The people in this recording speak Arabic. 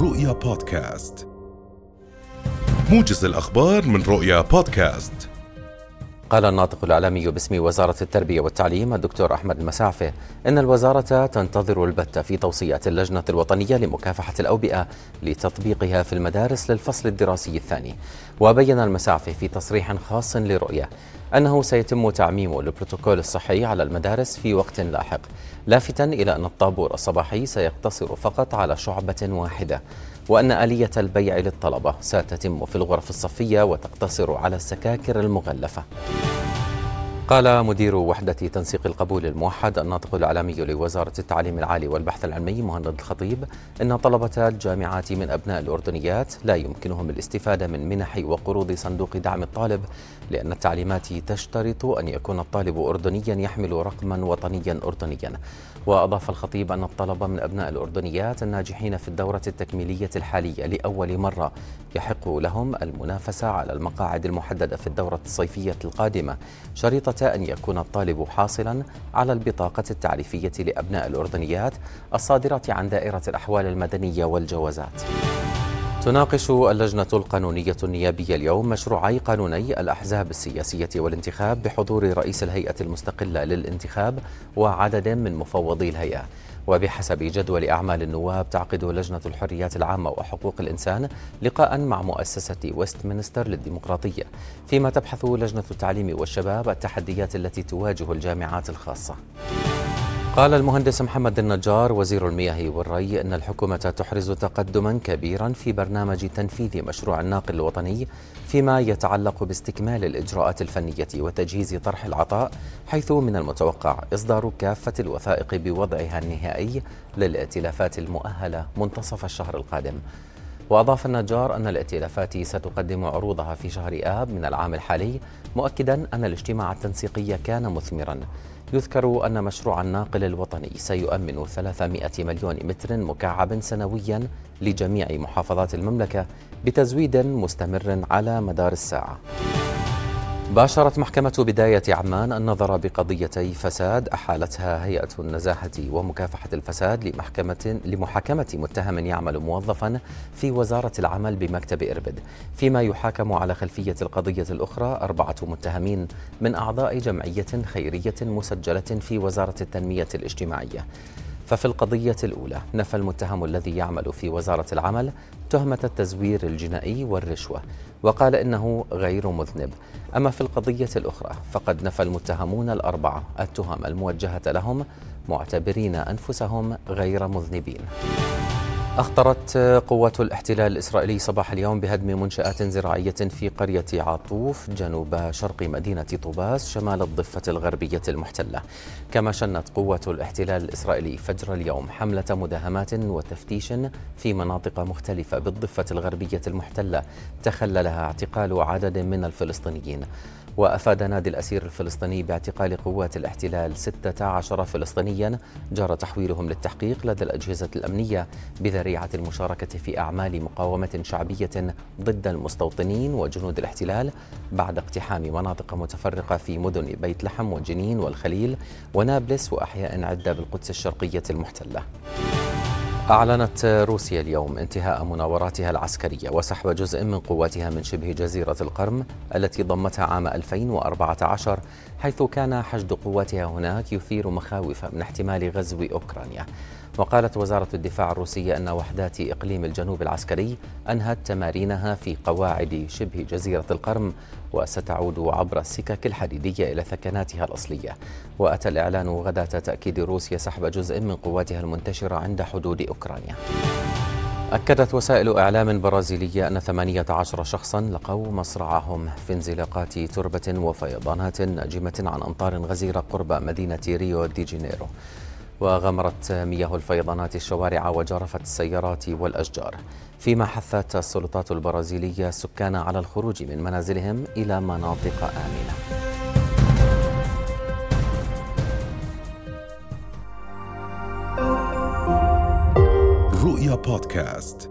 رؤيا بودكاست. موجز الأخبار من رؤيا بودكاست. قال الناطق الإعلامي باسم وزارة التربية والتعليم الدكتور أحمد المسعفة إن الوزارة تنتظر البت في توصيات اللجنة الوطنية لمكافحة الأوبئة لتطبيقها في المدارس للفصل الدراسي الثاني. وبين المسعفة في تصريح خاص لرؤية أنه سيتم تعميم البروتوكول الصحي على المدارس في وقت لاحق. لافتا إلى أن الطابور الصباحي سيقتصر فقط على شعبة واحدة وأن آلية البيع للطلبة ستتم في الغرف الصفية وتقتصر على السكاكر المغلفة. قال مدير وحدة تنسيق القبول الموحد الناطق الإعلامي لوزارة التعليم العالي والبحث العلمي مهند الخطيب أن طلبة الجامعات من أبناء الأردنيات لا يمكنهم الاستفادة من منح وقروض صندوق دعم الطالب لأن التعليمات تشترط أن يكون الطالب أردنيا يحمل رقما وطنيا أردنيا. وأضاف الخطيب أن الطلبة من أبناء الأردنيات الناجحين في الدورة التكميلية الحالية لأول مرة يحق لهم المنافسة على المقاعد المحددة في الدورة الصيفية القادمة. شريطة أن يكون الطالب حاصلا على البطاقة التعريفية لأبناء الأردنيات الصادرة عن دائرة الأحوال المدنية والجوازات. تناقش اللجنة القانونية النيابية اليوم مشروعي قانوني الأحزاب السياسية والانتخاب بحضور رئيس الهيئة المستقلة للانتخاب وعدد من مفوضي الهيئة وبحسب جدول أعمال النواب تعقد لجنة الحريات العامة وحقوق الإنسان لقاء مع مؤسسة ويستمنستر للديمقراطية. فيما تبحث لجنة التعليم والشباب التحديات التي تواجه الجامعات الخاصة. قال المهندس محمد النجار وزير المياه والري إن الحكومة تحرز تقدما كبيرا في برنامج تنفيذ مشروع الناقل الوطني فيما يتعلق باستكمال الإجراءات الفنية وتجهيز طرح العطاء حيث من المتوقع إصدار كافة الوثائق بوضعها النهائي للائتلافات المؤهلة منتصف الشهر القادم. وأضاف النجار أن الائتلافات ستقدم عروضها في شهر آب من العام الحالي مؤكدا أن الاجتماع التنسيقي كان مثمرا. يذكر أن مشروع الناقل الوطني سيؤمن 300 مليون متر مكعب سنويا لجميع محافظات المملكة بتزويد مستمر على مدار الساعة. باشرت محكمة بداية عمان النظر بقضيتي فساد أحالتها هيئة النزاهة ومكافحة الفساد لمحكمة لمحاكمة متهم يعمل موظفا في وزارة العمل بمكتب إربد. فيما يحاكم على خلفية القضية الأخرى أربعة متهمين من أعضاء جمعية خيرية مسجلة في وزارة التنمية الاجتماعية. ففي القضية الأولى نفى المتهم الذي يعمل في وزارة العمل تهمة التزوير الجنائي والرشوة وقال إنه غير مذنب. أما في القضية الأخرى فقد نفى المتهمون الأربعة التهم الموجهة لهم معتبرين أنفسهم غير مذنبين. أخطرت قوات الاحتلال الإسرائيلي صباح اليوم بهدم منشآت زراعية في قرية عطوف جنوب شرق مدينة طوباس شمال الضفة الغربية المحتلة. كما شنت قوات الاحتلال الإسرائيلي فجر اليوم حملة مداهمات وتفتيش في مناطق مختلفة بالضفة الغربية المحتلة. تخللها اعتقال عدد من الفلسطينيين. وأفاد نادي الأسير الفلسطيني باعتقال قوات الاحتلال 16 فلسطينيا جرى تحويلهم للتحقيق لدى الأجهزة الأمنية بذريعة المشاركة في أعمال مقاومة شعبية ضد المستوطنين وجنود الاحتلال بعد اقتحام مناطق متفرقة في مدن بيت لحم وجنين والخليل ونابلس وأحياء عدة بالقدس الشرقية المحتلة. أعلنت روسيا اليوم انتهاء مناوراتها العسكرية وسحب جزء من قواتها من شبه جزيرة القرم التي ضمتها عام 2014 حيث كان حشد قواتها هناك يثير مخاوف من احتمال غزو أوكرانيا. وقالت وزارة الدفاع الروسية أن وحدات إقليم الجنوب العسكري أنهت تمارينها في قواعد شبه جزيرة القرم وستعود عبر السكك الحديدية إلى ثكناتها الأصلية. وأتى الإعلان غداة تأكيد روسيا سحب جزء من قواتها المنتشرة عند حدود أوكرانيا. أكدت وسائل إعلام برازيلية أن 18 شخصا لقوا مصرعهم في انزلاقات تربة وفيضانات ناجمة عن أمطار غزيرة قرب مدينة ريو دي جانيرو. وغمرت مياه الفيضانات الشوارع وجرفت السيارات والأشجار. فيما حثت السلطات البرازيلية السكان على الخروج من منازلهم إلى مناطق آمنة. رؤيا بودكاست.